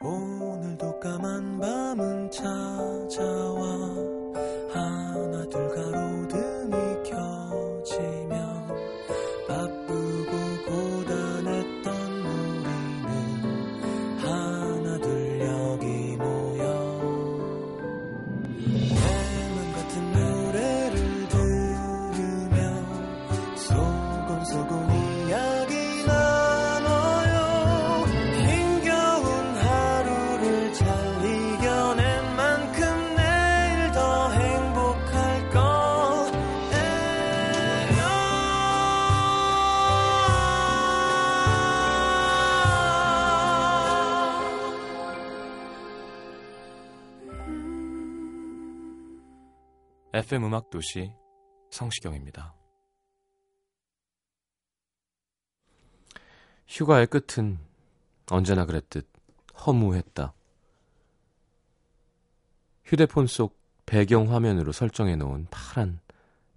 오늘도 까만 밤은 찾아와. 하나 둘 가로등 FM 음악 도시 성시경입니다. 휴가의 끝은 언제나 그랬듯 허무했다. 휴대폰 속 배경 화면으로 설정해 놓은 파란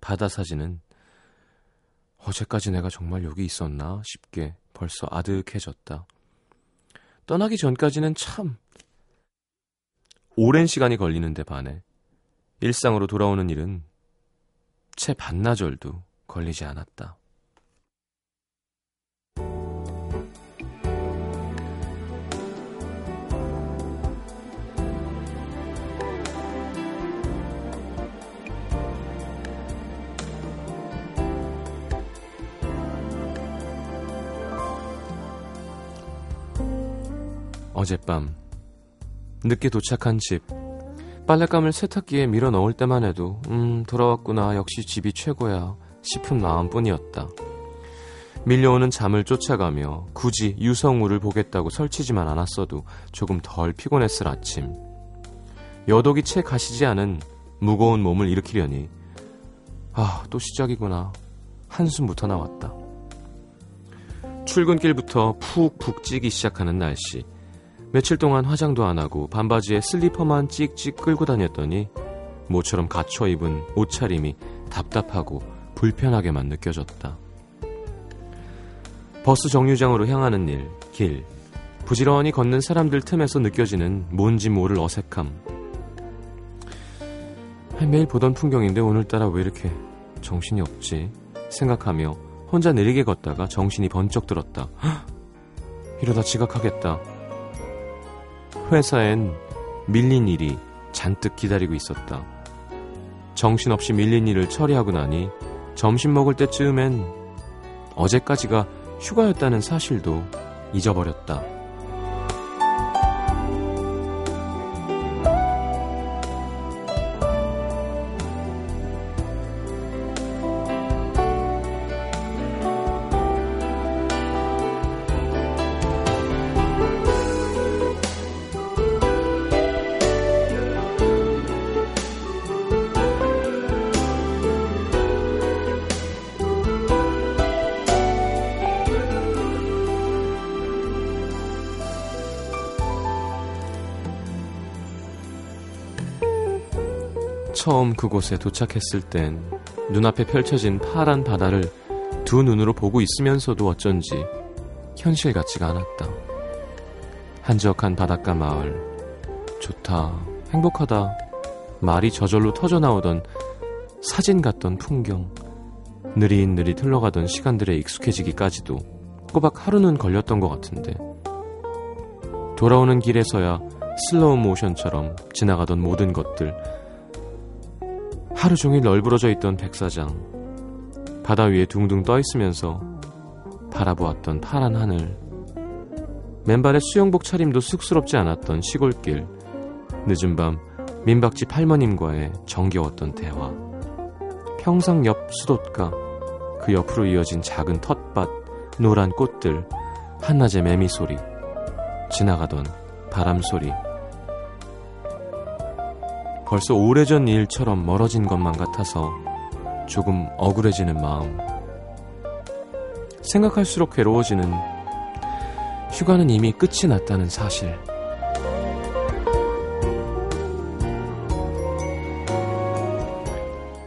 바다 사진은 어제까지 내가 정말 여기 있었나 싶게 벌써 아득해졌다. 떠나기 전까지는 참 오랜 시간이 걸리는데 반해 일상으로 돌아오는 일은 채 반나절도 걸리지 않았다. 어젯밤 늦게 도착한 집 빨랫감을 세탁기에 밀어 넣을 때만 해도 음 돌아왔구나 역시 집이 최고야 싶은 마음뿐이었다. 밀려오는 잠을 쫓아가며 굳이 유성우를 보겠다고 설치지만 않았어도 조금 덜 피곤했을 아침. 여독이 채 가시지 않은 무거운 몸을 일으키려니 아 또 시작이구나 한숨부터 나왔다. 출근길부터 푹푹 찌기 시작하는 날씨. 며칠 동안 화장도 안 하고 반바지에 슬리퍼만 찍찍 끌고 다녔더니 모처럼 갖춰 입은 옷차림이 답답하고 불편하게만 느껴졌다. 버스 정류장으로 향하는 일, 길, 부지런히 걷는 사람들 틈에서 느껴지는 뭔지 모를 어색함. 매일 보던 풍경인데 오늘따라 왜 이렇게 정신이 없지? 생각하며 혼자 느리게 걷다가 정신이 번쩍 들었다. 헉! 이러다 지각하겠다. 회사엔 밀린 일이 잔뜩 기다리고 있었다. 정신없이 밀린 일을 처리하고 나니 점심 먹을 때쯤엔 어제까지가 휴가였다는 사실도 잊어버렸다. 처음 그곳에 도착했을 땐 눈앞에 펼쳐진 파란 바다를 두 눈으로 보고 있으면서도 어쩐지 현실 같지가 않았다. 한적한 바닷가 마을. 좋다. 행복하다. 말이 저절로 터져 나오던 사진 같던 풍경. 느릿느릿 흘러가던 시간들에 익숙해지기까지도 꼬박 하루는 걸렸던 것 같은데. 돌아오는 길에서야 슬로우 모션처럼 지나가던 모든 것들. 하루 종일 널브러져 있던 백사장, 바다 위에 둥둥 떠 있으면서 바라보았던 파란 하늘, 맨발의 수영복 차림도 쑥스럽지 않았던 시골길, 늦은 밤 민박집 할머님과의 정겨웠던 대화, 평상 옆 수돗가, 그 옆으로 이어진 작은 텃밭, 노란 꽃들, 한낮의 매미 소리, 지나가던 바람 소리, 벌써 오래전 일처럼 멀어진 것만 같아서 조금 억울해지는 마음. 생각할수록 괴로워지는 휴가는 이미 끝이 났다는 사실.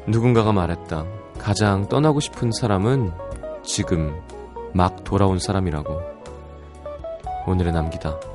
누군가가 말했다. 가장 떠나고 싶은 사람은 지금 막 돌아온 사람이라고. 오늘의 남기다.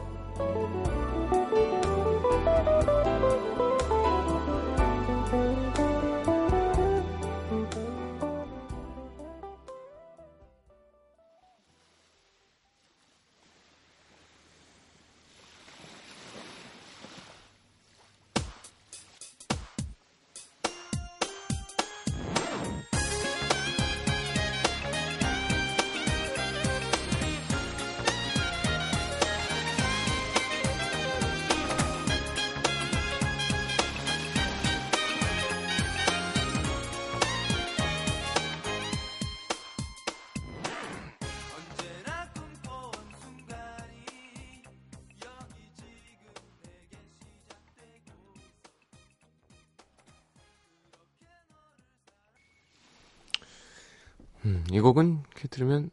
이 곡은 이렇게 들으면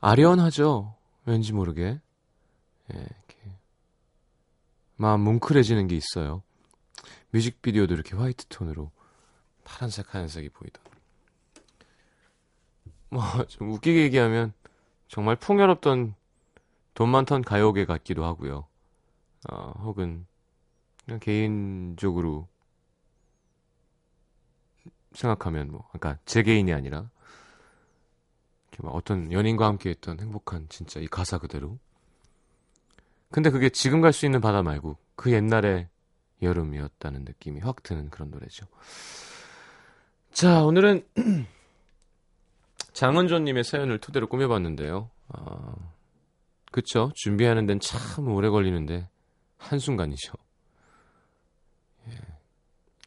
아련하죠. 왠지 모르게. 예, 이렇게 마음 뭉클해지는 게 있어요. 뮤직비디오도 이렇게 화이트 톤으로 파란색, 하얀색이 보이던. 뭐, 좀 웃기게 얘기하면 정말 풍요롭던 돈 많던 가요계 같기도 하고요. 어, 혹은 그냥 개인적으로 생각하면 뭐, 그러니까 제 개인이 아니라 이렇게 막 어떤 연인과 함께 했던 행복한 진짜 이 가사 그대로. 근데 그게 지금 갈 수 있는 바다 말고 그 옛날의 여름이었다는 느낌이 확 드는 그런 노래죠. 자, 오늘은 장은조님의 사연을 토대로 꾸며봤는데요. 아, 그쵸? 준비하는 데는 참 오래 걸리는데 한순간이죠. 예.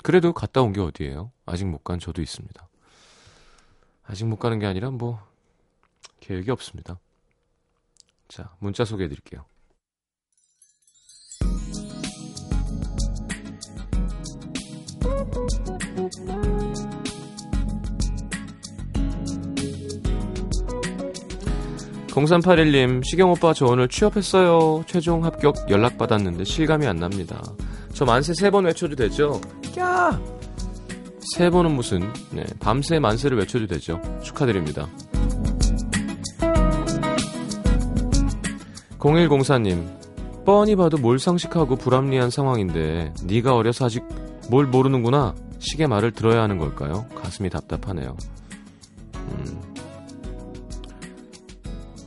그래도 갔다 온 게 어디예요? 아직 못 간 저도 있습니다. 아직 못 가는 게 아니라 뭐 계획이 없습니다. 자, 문자 소개해 드릴게요. (0381님) 시경 오빠 저 오늘 취업했어요 최종 합격 연락 받았는데 실감이 안 납니다 저 만세 세 번 외쳐도 되죠 야! 세 번은 무슨 네, 밤새 만세를 외쳐도 되죠 축하드립니다 0104님 뻔히 봐도 몰상식하고 불합리한 상황인데 네가 어려서 아직 뭘 모르는구나 시계 말을 들어야 하는 걸까요? 가슴이 답답하네요. 음.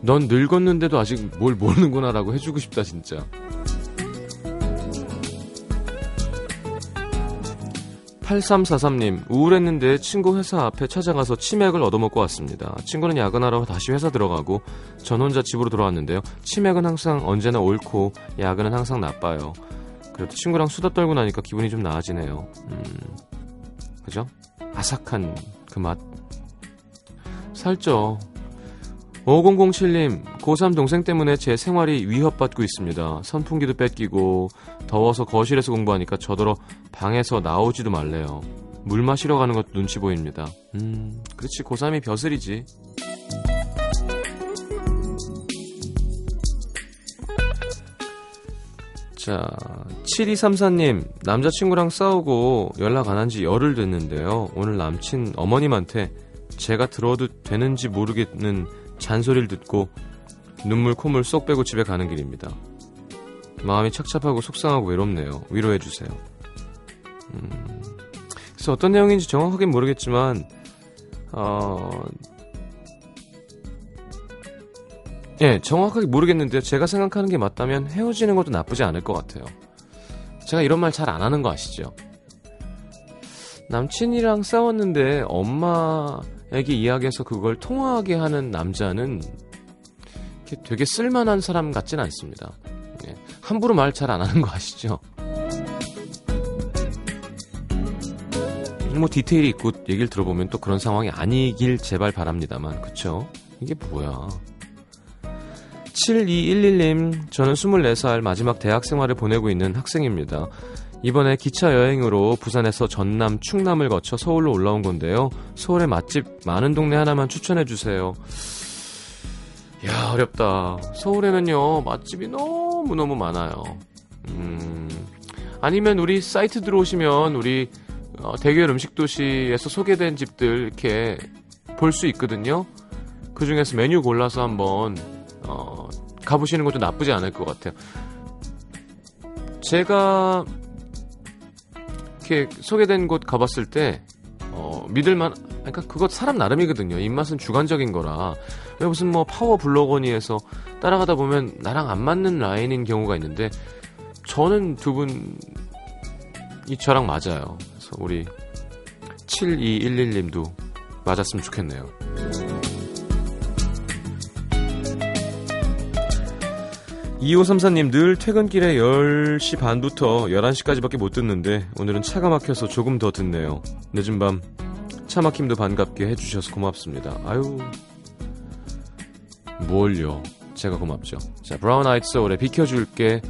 넌 늙었는데도 아직 뭘 모르는구나라고 해주고 싶다 진짜. 8343님, 우울했는데 친구 회사 앞에 찾아가서 치맥을 얻어먹고 왔습니다. 친구는 야근하러 다시 회사 들어가고 전 혼자 집으로 돌아왔는데요. 치맥은 항상 언제나 옳고 야근은 항상 나빠요. 그래도 친구랑 수다 떨고 나니까 기분이 좀 나아지네요. 음, 그죠? 아삭한 그 맛. 살쪄. 5007님, 고3 동생 때문에 제 생활이 위협받고 있습니다. 선풍기도 뺏기고, 더워서 거실에서 공부하니까 저더러 방에서 나오지도 말래요. 물 마시러 가는 것도 눈치 보입니다. 음, 그렇지, 고3이 벼슬이지. 자, 7234님, 남자친구랑 싸우고 연락 안 한 지 열흘 됐는데요. 오늘 남친 어머님한테 제가 들어도 되는지 모르겠는 잔소리를 듣고 눈물 콧물 쏙 빼고 집에 가는 길입니다. 마음이 착잡하고 속상하고 외롭네요. 위로해주세요. 음, 그래서 어떤 내용인지 정확하게 모르겠지만, 어, 예, 정확하게 모르겠는데 제가 생각하는 게 맞다면 헤어지는 것도 나쁘지 않을 것 같아요. 제가 이런 말 잘 안 하는 거 아시죠? 남친이랑 싸웠는데 엄마 에게 이야기해서 그걸 통화하게 하는 남자는 되게 쓸만한 사람 같진 않습니다. 예, 함부로 말 잘 안 하는 거 아시죠? 뭐 디테일이 있고 얘기를 들어보면 또 그런 상황이 아니길 제발 바랍니다만 그쵸? 이게 뭐야 7211님, 저는 24살 마지막 대학 생활을 보내고 있는 학생입니다. 이번에 기차 여행으로 부산에서 전남, 충남을 거쳐 서울로 올라온 건데요. 서울에 맛집 많은 동네 하나만 추천해 주세요. 야, 어렵다. 서울에는요, 맛집이 너무너무 많아요. 음, 아니면 우리 사이트 들어오시면 우리 어, 대결 음식 도시에서 소개된 집들 이렇게 볼 수 있거든요. 그 중에서 메뉴 골라서 한번 어, 가보시는 것도 나쁘지 않을 것 같아요. 제가 이렇게 소개된 곳 가봤을 때 어, 믿을만 그러니까 그것 사람 나름이거든요. 입맛은 주관적인 거라 왜 무슨 뭐 파워 블로거니에서 따라가다 보면 나랑 안 맞는 라인인 경우가 있는데 저는 두 분이 저랑 맞아요. 그래서 우리 7211님도 맞았으면 좋겠네요. 2534님 늘 퇴근길에 10시 반부터 11시까지밖에 못 듣는데 오늘은 차가 막혀서 조금 더 듣네요. 늦은 밤 차 막힘도 반갑게 해주셔서 고맙습니다. 아유 뭘요? 제가 고맙죠. 자 브라운 아이트 소울의 비켜줄게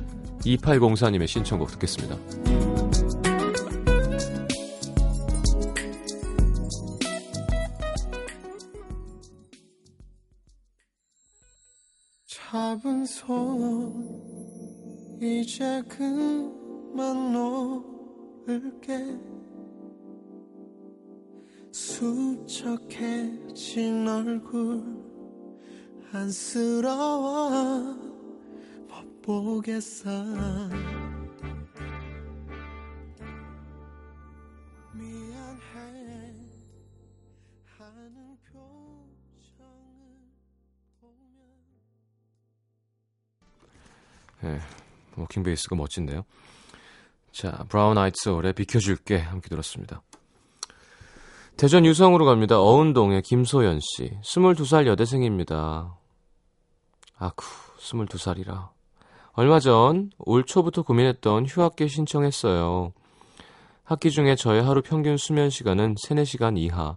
2804님의 신청곡 듣겠습니다. 손 이제 그만 놓을게. 수척해진 얼굴 안쓰러워 못 보겠어 예, 워킹 베이스가 멋진데요. 자, 브라운 아이트 소울의 비켜줄게 함께 들었습니다. 대전 유성으로 갑니다. 어운동의 김소연 씨. 22살 여대생입니다. 아쿠, 22살이라. 얼마 전 올 초부터 고민했던 휴학계 신청했어요. 학기 중에 저의 하루 평균 수면 시간은 3, 4시간 이하.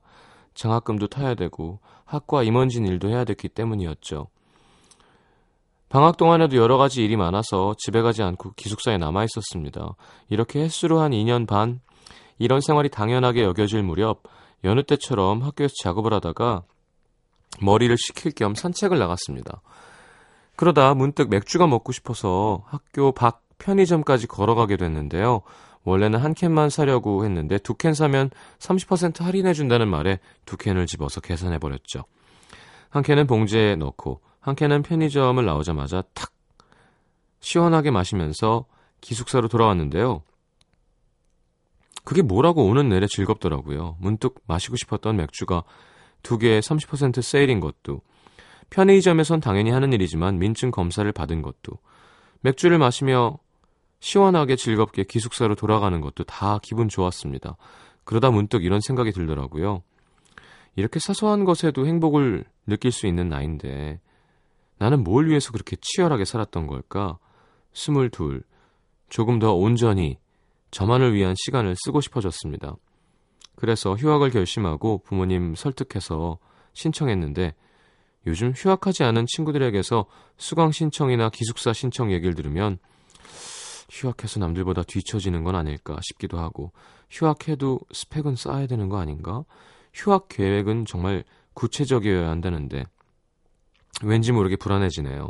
장학금도 타야 되고 학과 임원진 일도 해야 됐기 때문이었죠. 방학 동안에도 여러 가지 일이 많아서 집에 가지 않고 기숙사에 남아 있었습니다. 이렇게 횟수로 한 2년 반 이런 생활이 당연하게 여겨질 무렵 여느 때처럼 학교에서 작업을 하다가 머리를 식힐 겸 산책을 나갔습니다. 그러다 문득 맥주가 먹고 싶어서 학교 밖 편의점까지 걸어가게 됐는데요. 원래는 한 캔만 사려고 했는데 두 캔 사면 30% 할인해준다는 말에 두 캔을 집어서 계산해버렸죠. 한 캔은 봉지에 넣고 한 캔은 편의점을 나오자마자 탁 시원하게 마시면서 기숙사로 돌아왔는데요. 그게 뭐라고 오는 내내 즐겁더라고요. 문득 마시고 싶었던 맥주가 두 개에 30% 세일인 것도 편의점에선 당연히 하는 일이지만 민증 검사를 받은 것도 맥주를 마시며 시원하게 즐겁게 기숙사로 돌아가는 것도 다 기분 좋았습니다. 그러다 문득 이런 생각이 들더라고요. 이렇게 사소한 것에도 행복을 느낄 수 있는 나인데 나는 뭘 위해서 그렇게 치열하게 살았던 걸까? 스물둘. 조금 더 온전히 저만을 위한 시간을 쓰고 싶어졌습니다. 그래서 휴학을 결심하고 부모님 설득해서 신청했는데 요즘 휴학하지 않은 친구들에게서 수강 신청이나 기숙사 신청 얘기를 들으면 휴학해서 남들보다 뒤처지는 건 아닐까 싶기도 하고 휴학해도 스펙은 쌓아야 되는 거 아닌가? 휴학 계획은 정말 구체적이어야 한다는데 왠지 모르게 불안해지네요.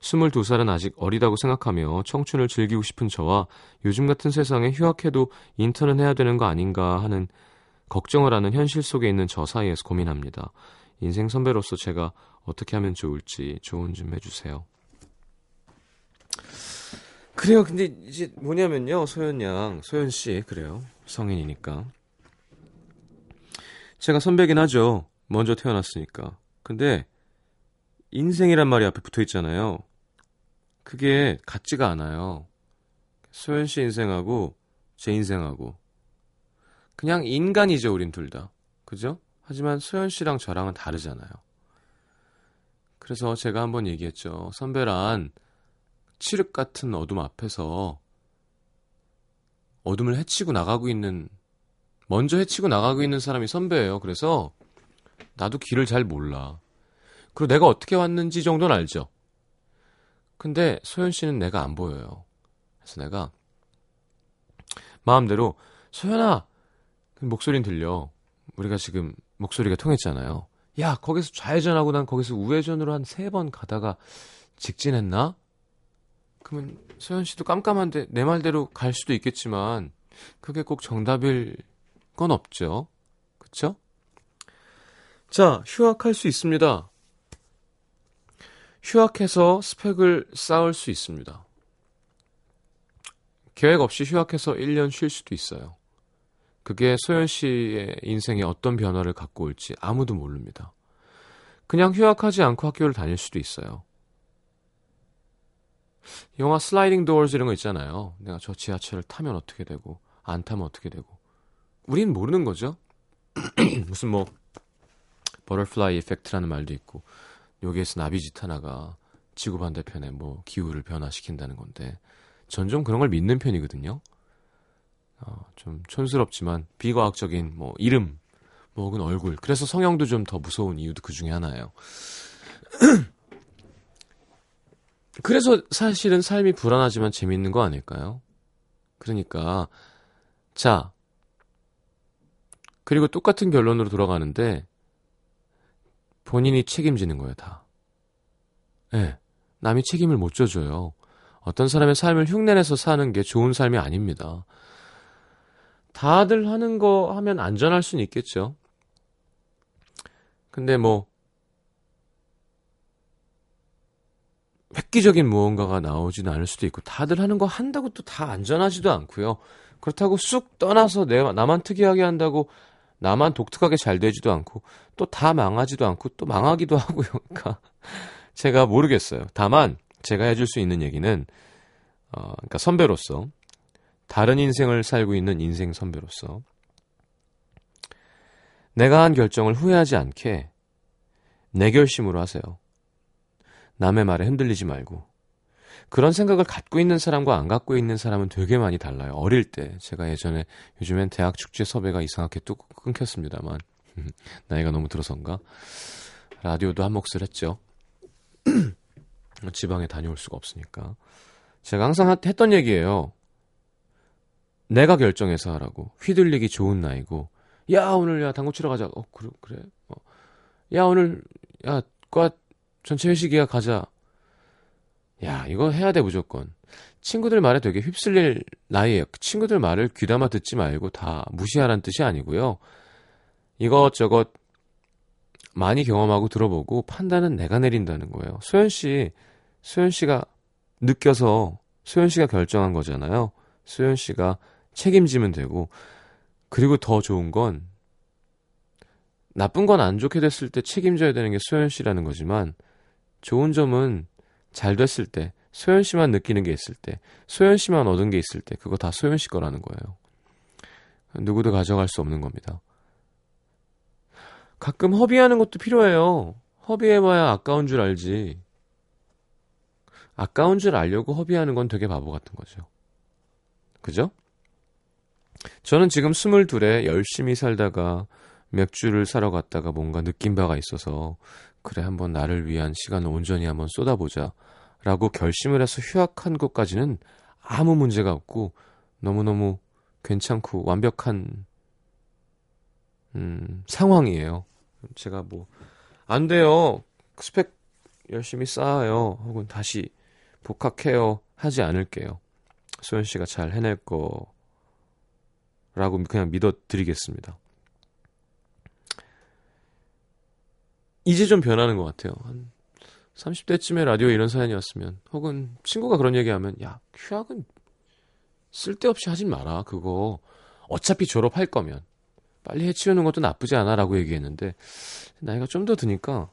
22살은 아직 어리다고 생각하며 청춘을 즐기고 싶은 저와 요즘 같은 세상에 휴학해도 인턴은 해야 되는 거 아닌가 하는 걱정을 하는 현실 속에 있는 저 사이에서 고민합니다. 인생 선배로서 제가 어떻게 하면 좋을지 조언 좀 해주세요. 그래요. 근데 이제 뭐냐면요. 소연 양, 소연 씨, 그래요. 성인이니까. 제가 선배긴 하죠. 먼저 태어났으니까. 근데 인생이란 말이 앞에 붙어 있잖아요. 그게 같지가 않아요. 소연 씨 인생하고 제 인생하고 그냥 인간이죠, 우린 둘 다. 그죠? 하지만 소연 씨랑 저랑은 다르잖아요. 그래서 제가 한번 얘기했죠. 선배란 칠흑 같은 어둠 앞에서 어둠을 헤치고 나가고 있는 먼저 헤치고 나가고 있는 사람이 선배예요. 그래서 나도 길을 잘 몰라. 그리고 내가 어떻게 왔는지 정도는 알죠. 근데 소연 씨는 내가 안 보여요. 그래서 내가 마음대로 소연아 목소리는 들려. 우리가 지금 목소리가 통했잖아요. 야 거기서 좌회전하고 난 거기서 우회전으로 한 세 번 가다가 직진했나? 그러면 소연 씨도 깜깜한데 내 말대로 갈 수도 있겠지만 그게 꼭 정답일 건 없죠. 그쵸? 자, 휴학할 수 있습니다. 휴학해서 스펙을 쌓을 수 있습니다. 계획 없이 휴학해서 1년 쉴 수도 있어요. 그게 소연 씨의 인생에 어떤 변화를 갖고 올지 아무도 모릅니다. 그냥 휴학하지 않고 학교를 다닐 수도 있어요. 영화 Sliding Doors 이런 거 있잖아요. 내가 저 지하철을 타면 어떻게 되고 안 타면 어떻게 되고 우린 모르는 거죠. 무슨 뭐 butterfly effect라는 말도 있고 여기에서 나비짓 하나가 지구 반대편에 뭐 기후를 변화시킨다는 건데 전 좀 그런 걸 믿는 편이거든요. 어, 좀 촌스럽지만 비과학적인 뭐 이름 뭐 혹은 얼굴 그래서 성형도 좀 더 무서운 이유도 그 중에 하나예요. 그래서 사실은 삶이 불안하지만 재밌는 거 아닐까요? 그러니까 자 그리고 똑같은 결론으로 돌아가는데 본인이 책임지는 거예요, 다. 예. 네. 남이 책임을 못 져줘요. 어떤 사람의 삶을 흉내내서 사는 게 좋은 삶이 아닙니다. 다들 하는 거 하면 안전할 수는 있겠죠. 근데 뭐, 획기적인 무언가가 나오지는 않을 수도 있고, 다들 하는 거 한다고 또 다 안전하지도 않고요. 그렇다고 쑥 떠나서 내, 나만 특이하게 한다고 나만 독특하게 잘 되지도 않고, 또 다 망하지도 않고, 또 망하기도 하고요. 그러니까, 제가 모르겠어요. 다만, 제가 해줄 수 있는 얘기는, 어, 그러니까 선배로서, 다른 인생을 살고 있는 인생 선배로서 내가 한 결정을 후회하지 않게 내 결심으로 하세요. 남의 말에 흔들리지 말고. 그런 생각을 갖고 있는 사람과 안 갖고 있는 사람은 되게 많이 달라요. 어릴 때 제가 예전에 요즘엔 대학 축제 섭외가 이상하게 뚝 끊겼습니다만 나이가 너무 들어선가 라디오도 한 몫을 했죠. 지방에 다녀올 수가 없으니까 제가 항상 했던 얘기예요. 내가 결정해서 하라고. 휘둘리기 좋은 나이고. 야, 오늘 야, 당구 치러 가자. 어, 그래, 그래. 어. 야, 오늘 야, 과 전체 회식이야 가자. 야, 이거 해야 돼 무조건. 친구들 말에 되게 휩쓸릴 나이에요. 친구들 말을 귀담아 듣지 말고 다 무시하라는 뜻이 아니고요. 이것저것 많이 경험하고 들어보고 판단은 내가 내린다는 거예요. 소연 씨, 소연 씨가 느껴서 소연 씨가 결정한 거잖아요. 소연 씨가 책임지면 되고 그리고 더 좋은 건 나쁜 건 안 좋게 됐을 때 책임져야 되는 게 소연 씨라는 거지만 좋은 점은 잘 됐을 때 소연 씨만 느끼는 게 있을 때 소연 씨만 얻은 게 있을 때 그거 다 소연 씨 거라는 거예요. 누구도 가져갈 수 없는 겁니다. 가끔 허비하는 것도 필요해요. 허비해봐야 아까운 줄 알지. 아까운 줄 알려고 허비하는 건 되게 바보 같은 거죠. 그죠? 저는 지금 스물둘에 열심히 살다가 맥주를 사러 갔다가 뭔가 느낀 바가 있어서 그래 한번 나를 위한 시간을 온전히 한번 쏟아보자 라고 결심을 해서 휴학한 것까지는 아무 문제가 없고 너무너무 괜찮고 완벽한 음, 상황이에요. 제가 뭐 안 돼요. 스펙 열심히 쌓아요. 혹은 다시 복학해요. 하지 않을게요. 소연 씨가 잘 해낼 거 라고 그냥 믿어 드리겠습니다. 이제 좀 변하는 것 같아요. 한 30대쯤에 라디오 이런 사연이 왔으면, 혹은 친구가 그런 얘기하면, 야, 휴학은 쓸데없이 하진 마라. 그거 어차피 졸업할 거면 빨리 해치우는 것도 나쁘지 않아 라고 얘기했는데, 나이가 좀 더 드니까,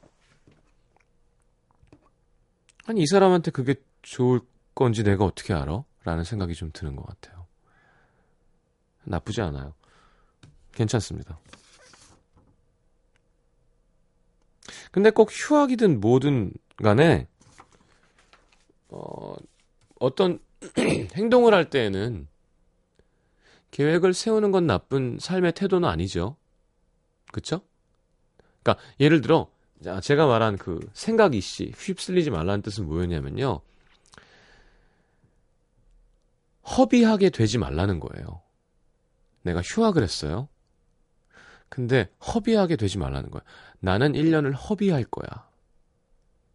아니, 이 사람한테 그게 좋을 건지 내가 어떻게 알아? 라는 생각이 좀 드는 것 같아요. 나쁘지 않아요. 괜찮습니다. 근데 꼭 휴학이든 뭐든 간에 어, 어떤 행동을 할 때에는 계획을 세우는 건 나쁜 삶의 태도는 아니죠. 그쵸? 그러니까 예를 들어 제가 말한 그 생각 이씨 휩쓸리지 말라는 뜻은 뭐였냐면요. 허비하게 되지 말라는 거예요. 내가 휴학을 했어요. 근데 허비하게 되지 말라는 거야. 나는 1년을 허비할 거야.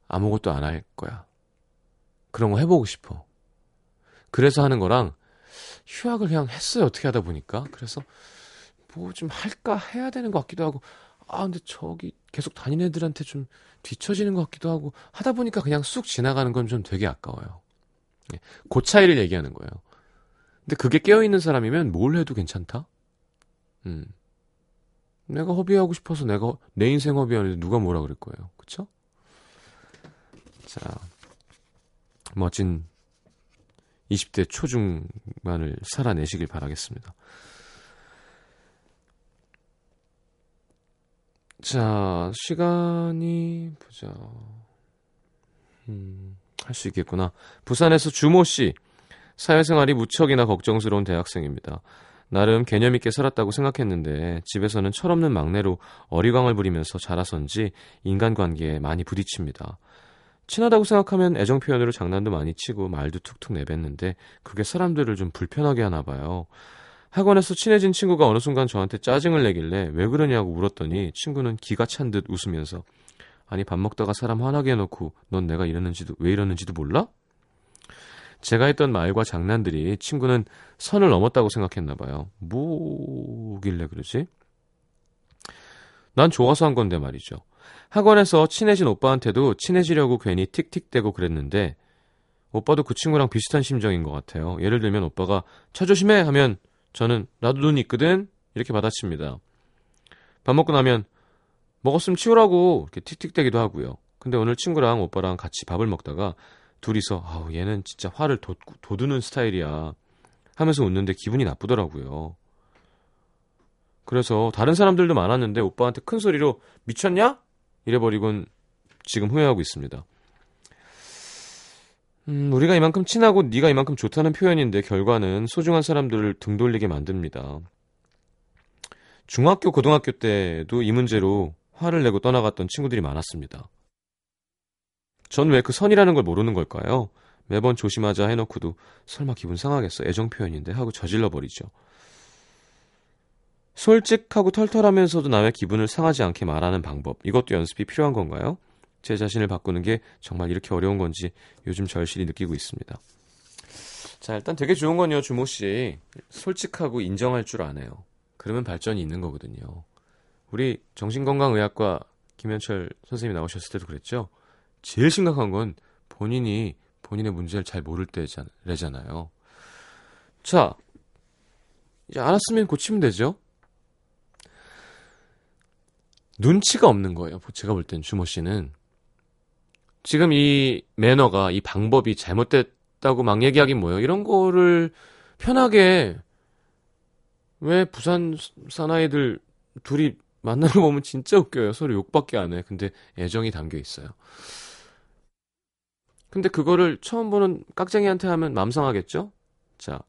아무것도 안 할 거야. 그런 거 해보고 싶어. 그래서 하는 거랑 휴학을 그냥 했어요. 어떻게 하다 보니까. 그래서 뭐 좀 할까 해야 되는 것 같기도 하고 아 근데 저기 계속 다니는 애들한테 좀 뒤처지는 것 같기도 하고 하다 보니까 그냥 쑥 지나가는 건 좀 되게 아까워요. 예, 그 차이를 얘기하는 거예요. 근데 그게 깨어있는 사람이면 뭘 해도 괜찮다? 음. 내가 허비하고 싶어서 내가 내 인생 허비하는데 누가 뭐라 그럴 거예요. 그쵸? 자, 멋진 20대 초중반을 살아내시길 바라겠습니다. 자, 시간이, 보자. 음, 할 수 있겠구나. 부산에서 주모 씨. 사회생활이 무척이나 걱정스러운 대학생입니다. 나름 개념 있게 살았다고 생각했는데 집에서는 철없는 막내로 어리광을 부리면서 자라선지 인간관계에 많이 부딪힙니다. 친하다고 생각하면 애정 표현으로 장난도 많이 치고 말도 툭툭 내뱉는데 그게 사람들을 좀 불편하게 하나 봐요. 학원에서 친해진 친구가 어느 순간 저한테 짜증을 내길래 왜 그러냐고 울었더니 친구는 기가 찬 듯 웃으면서 아니 밥 먹다가 사람 화나게 해놓고 넌 내가 이러는지도 왜 이러는지도 몰라? 제가 했던 말과 장난들이 친구는 선을 넘었다고 생각했나 봐요. 뭐길래 그러지? 난 좋아서 한 건데 말이죠. 학원에서 친해진 오빠한테도 친해지려고 괜히 틱틱대고 그랬는데 오빠도 그 친구랑 비슷한 심정인 것 같아요. 예를 들면 오빠가 차 조심해 하면 저는 나도 눈 있거든 이렇게 받아칩니다. 밥 먹고 나면 먹었으면 치우라고 이렇게 틱틱대기도 하고요. 근데 오늘 친구랑 오빠랑 같이 밥을 먹다가 둘이서 아우 얘는 진짜 화를 도, 도두는 스타일이야 하면서 웃는데 기분이 나쁘더라고요. 그래서 다른 사람들도 많았는데 오빠한테 큰 소리로 미쳤냐? 이래버리곤 지금 후회하고 있습니다. 음, 우리가 이만큼 친하고 네가 이만큼 좋다는 표현인데 결과는 소중한 사람들을 등 돌리게 만듭니다. 중학교, 고등학교 때도 이 문제로 화를 내고 떠나갔던 친구들이 많았습니다. 전 왜 그 선이라는 걸 모르는 걸까요? 매번 조심하자 해놓고도 설마 기분 상하겠어. 애정 표현인데 하고 저질러 버리죠. 솔직하고 털털하면서도 남의 기분을 상하지 않게 말하는 방법. 이것도 연습이 필요한 건가요? 제 자신을 바꾸는 게 정말 이렇게 어려운 건지 요즘 절실히 느끼고 있습니다. 자, 일단 되게 좋은 건요, 주모 씨. 솔직하고 인정할 줄 아네요. 그러면 발전이 있는 거거든요. 우리 정신건강의학과 김현철 선생님이 나오셨을 때도 그랬죠. 제일 심각한 건 본인이 본인의 문제를 잘 모를 때잖아요. 자, 이제 알았으면 고치면 되죠. 눈치가 없는 거예요. 제가 볼 땐 주모 씨는 지금 이 매너가 이 방법이 잘못됐다고 막 얘기하긴 뭐예요. 이런 거를 편하게 왜 부산 사나이들 둘이 만나러 보면 진짜 웃겨요. 서로 욕밖에 안 해. 근데 애정이 담겨 있어요. 근데 그거를 처음 보는 깍쟁이한테 하면 맘상하겠죠? 자,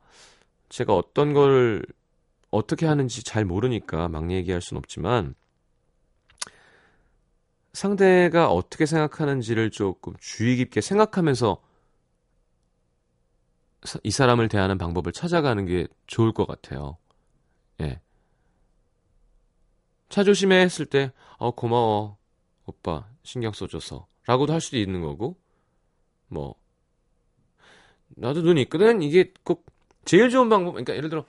제가 어떤 걸 어떻게 하는지 잘 모르니까 막 얘기할 순 없지만 상대가 어떻게 생각하는지를 조금 주의 깊게 생각하면서 이 사람을 대하는 방법을 찾아가는 게 좋을 것 같아요. 예. 차 조심해 했을 때, 어, 고마워. 오빠, 신경 써줘서. 라고도 할 수도 있는 거고, 뭐, 나도 눈이 있거든? 이게 꼭 제일 좋은 방법, 그러니까 예를 들어,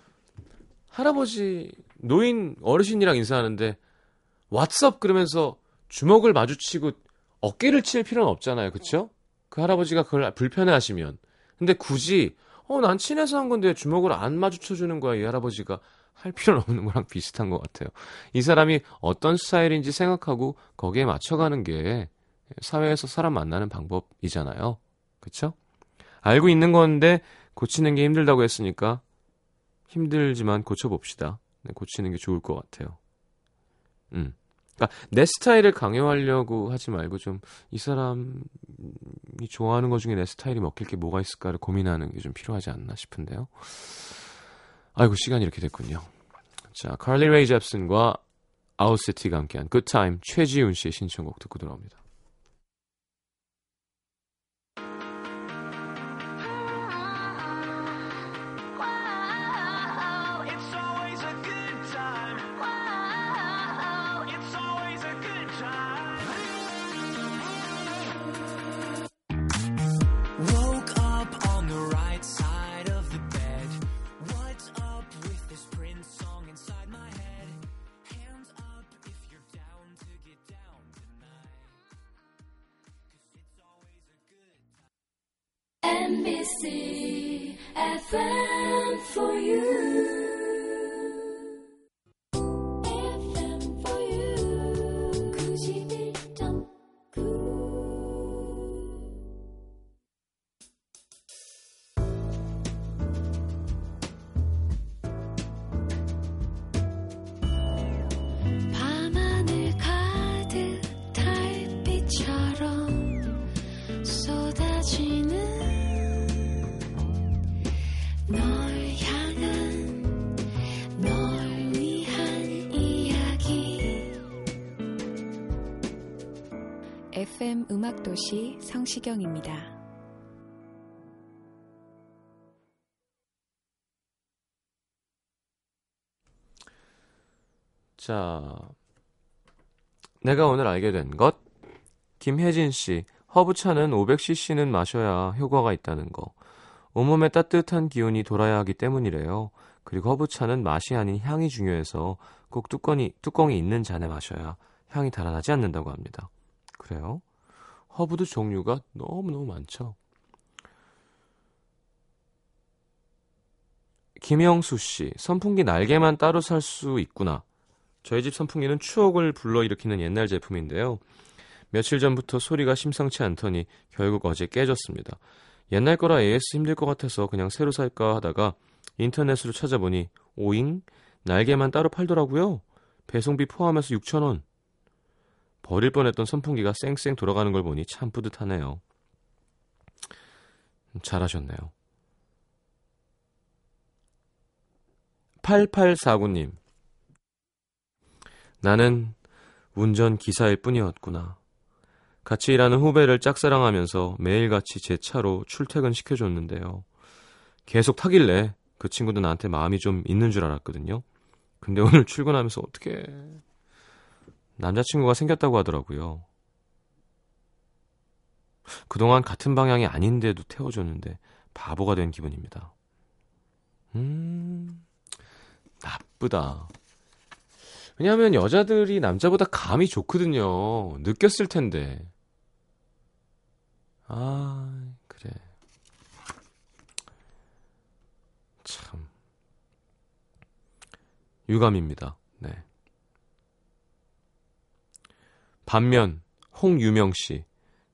할아버지, 노인, 어르신이랑 인사하는데, 왓썹 그러면서 주먹을 마주치고 어깨를 칠 필요는 없잖아요. 그쵸? 그 할아버지가 그걸 불편해 하시면. 근데 굳이, 어, 난 친해서 한 건데 주먹을 안 마주쳐 주는 거야, 이 할아버지가. 할 필요는 없는 거랑 비슷한 것 같아요. 이 사람이 어떤 스타일인지 생각하고 거기에 맞춰가는 게 사회에서 사람 만나는 방법이잖아요. 그쵸? 알고 있는 건데 고치는 게 힘들다고 했으니까 힘들지만 고쳐봅시다. 네, 고치는 게 좋을 것 같아요. 음. 그러니까 내 스타일을 강요하려고 하지 말고 좀 이 사람이 좋아하는 것 중에 내 스타일이 먹힐 게 뭐가 있을까를 고민하는 게 좀 필요하지 않나 싶은데요. 아이고 시간이 이렇게 됐군요. 자, 칼리 레이 젭슨과 아울시티가 함께한 Time 최지훈 씨의 신청곡 듣고 돌아옵니다. NBC FM for you. 음악도시 성시경입니다. 자, 내가 오늘 알게 된 것. 김혜진 씨, 허브차는 500cc는 마셔야 효과가 있다는 거. 온몸에 따뜻한 기운이 돌아야 하기 때문이래요. 그리고 허브차는 맛이 아닌 향이 중요해서 꼭 뚜껑이, 뚜껑이 있는 잔에 마셔야 향이 달아나지 않는다고 합니다. 그래요? 허브도 종류가 너무너무 많죠. 김영수 씨, 선풍기 날개만 따로 살 수 있구나. 저희 집 선풍기는 추억을 불러일으키는 옛날 제품인데요. 며칠 전부터 소리가 심상치 않더니 결국 어제 깨졌습니다. 옛날 거라 AS 힘들 것 같아서 그냥 새로 살까 하다가 인터넷으로 찾아보니 오잉 날개만 따로 팔더라고요. 배송비 포함해서 6,000원. 버릴 뻔했던 선풍기가 쌩쌩 돌아가는 걸 보니 참 뿌듯하네요. 잘하셨네요. 8849님. 나는 운전 기사일 뿐이었구나. 같이 일하는 후배를 짝사랑하면서 매일같이 제 차로 출퇴근 시켜줬는데요. 계속 타길래 그 친구도 나한테 마음이 좀 있는 줄 알았거든요. 근데 오늘 출근하면서 어떻게 남자친구가 생겼다고 하더라고요. 그동안 같은 방향이 아닌데도 태워줬는데 바보가 된 기분입니다. 음, 나쁘다. 왜냐하면 여자들이 남자보다 감이 좋거든요. 느꼈을 텐데. 아, 그래. 참. 유감입니다. 네. 반면, 홍유명 씨.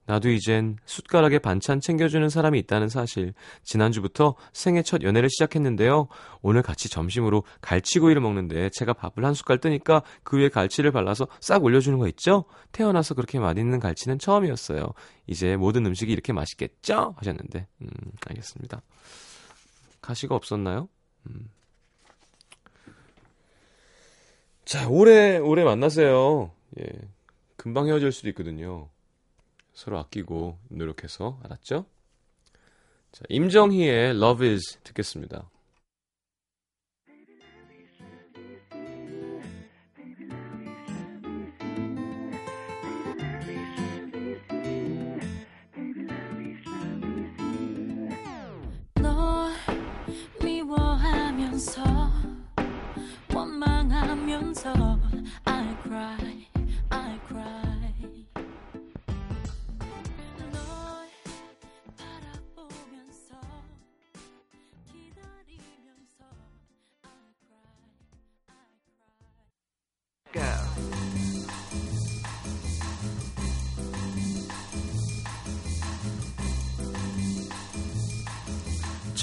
나도 이젠 숟가락에 반찬 챙겨주는 사람이 있다는 사실. 지난주부터 생애 첫 연애를 시작했는데요. 오늘 같이 점심으로 갈치구이를 먹는데 제가 밥을 한 숟갈 뜨니까 그 위에 갈치를 발라서 싹 올려주는 거 있죠? 태어나서 그렇게 맛있는 갈치는 처음이었어요. 이제 모든 음식이 이렇게 맛있겠죠? 하셨는데, 음, 알겠습니다. 가시가 없었나요? 음. 자, 오래, 오래 만나세요. 예. 금방 헤어질 수도 있거든요. 서로 아끼고 노력해서 알았죠? 자, 임정희의 Love Is 듣겠습니다. 원망하면서 I cry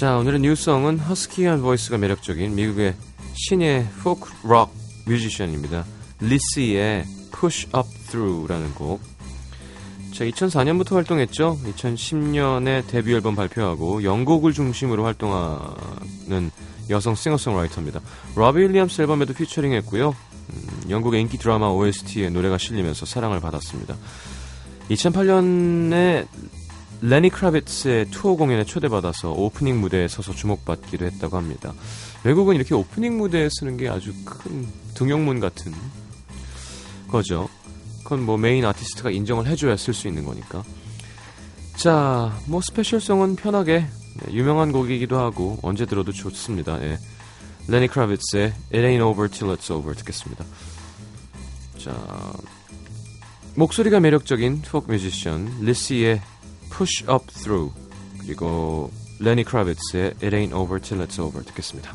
자, 오늘의 new song은 허스키한 voice가 매력적인 미국의 신예 포크 록 뮤지션입니다. 리씨의 Push Up Through라는 곡. 자, 2004년부터 활동했죠. 2010년에 데뷔 앨범 발표하고 영국을 중심으로 활동하는 여성 싱어송라이터입니다. 로비 윌리엄스 앨범에도 피처링했고요. 음, 영국의 인기 드라마 OST에 노래가 실리면서 사랑을 받았습니다. 2008년에 레니 크라비츠의 투어 공연에 초대받아서 오프닝 무대에 서서 주목받기도 했다고 합니다. 외국은 이렇게 오프닝 무대에 서는 게 아주 큰 등용문 같은 거죠. 그건 뭐 main artist가 인정을 해줘야 설 수 있는 거니까. 자, 뭐 special song은 편하게 네, 유명한 곡이기도 하고 언제 들어도 좋습니다. 예. 레니 크라비츠의 It Ain't Over Till It's Over 듣겠습니다. 자, 목소리가 매력적인 포크 뮤지션 리시의 Push Up Through 그리고 레니 크라비츠의 It Ain't Over Till It's Over 듣겠습니다.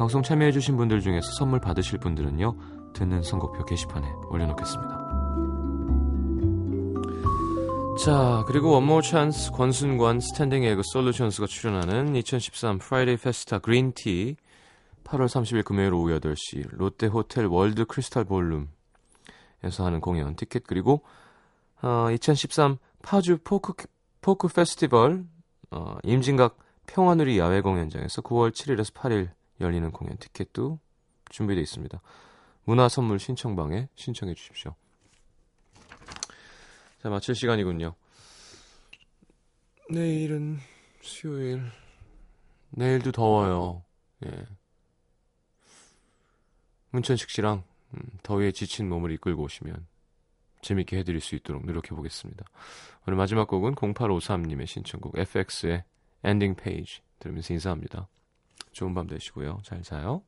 방송 참여해주신 분들 중에서 선물 받으실 분들은요, 듣는 선곡표 게시판에 올려놓겠습니다. 자, 그리고 원모어찬스 권순관 스탠딩 에그 솔루션스가 출연하는 2013 Friday Festa Green Tea 8월 30일 금요일 오후 8시 롯데 호텔 월드 크리스탈 볼룸에서 하는 공연 티켓 그리고 어, 2013 파주 포크 포크 페스티벌 어, 임진각 평화누리 야외 공연장에서 9월 7일에서 8일 열리는 공연 티켓도 준비되어 있습니다. 문화 선물 신청방에 신청해 주십시오. 자, 마칠 시간이군요. 내일은 수요일. 내일도 더워요. 예. 문천식 씨랑 음, 더위에 지친 몸을 이끌고 오시면 재밌게 해드릴 수 있도록 노력해 보겠습니다. 오늘 마지막 곡은 0853님의 신청곡 FX의 Ending Page 들으면서 인사합니다. 좋은 밤 되시고요. 잘 자요.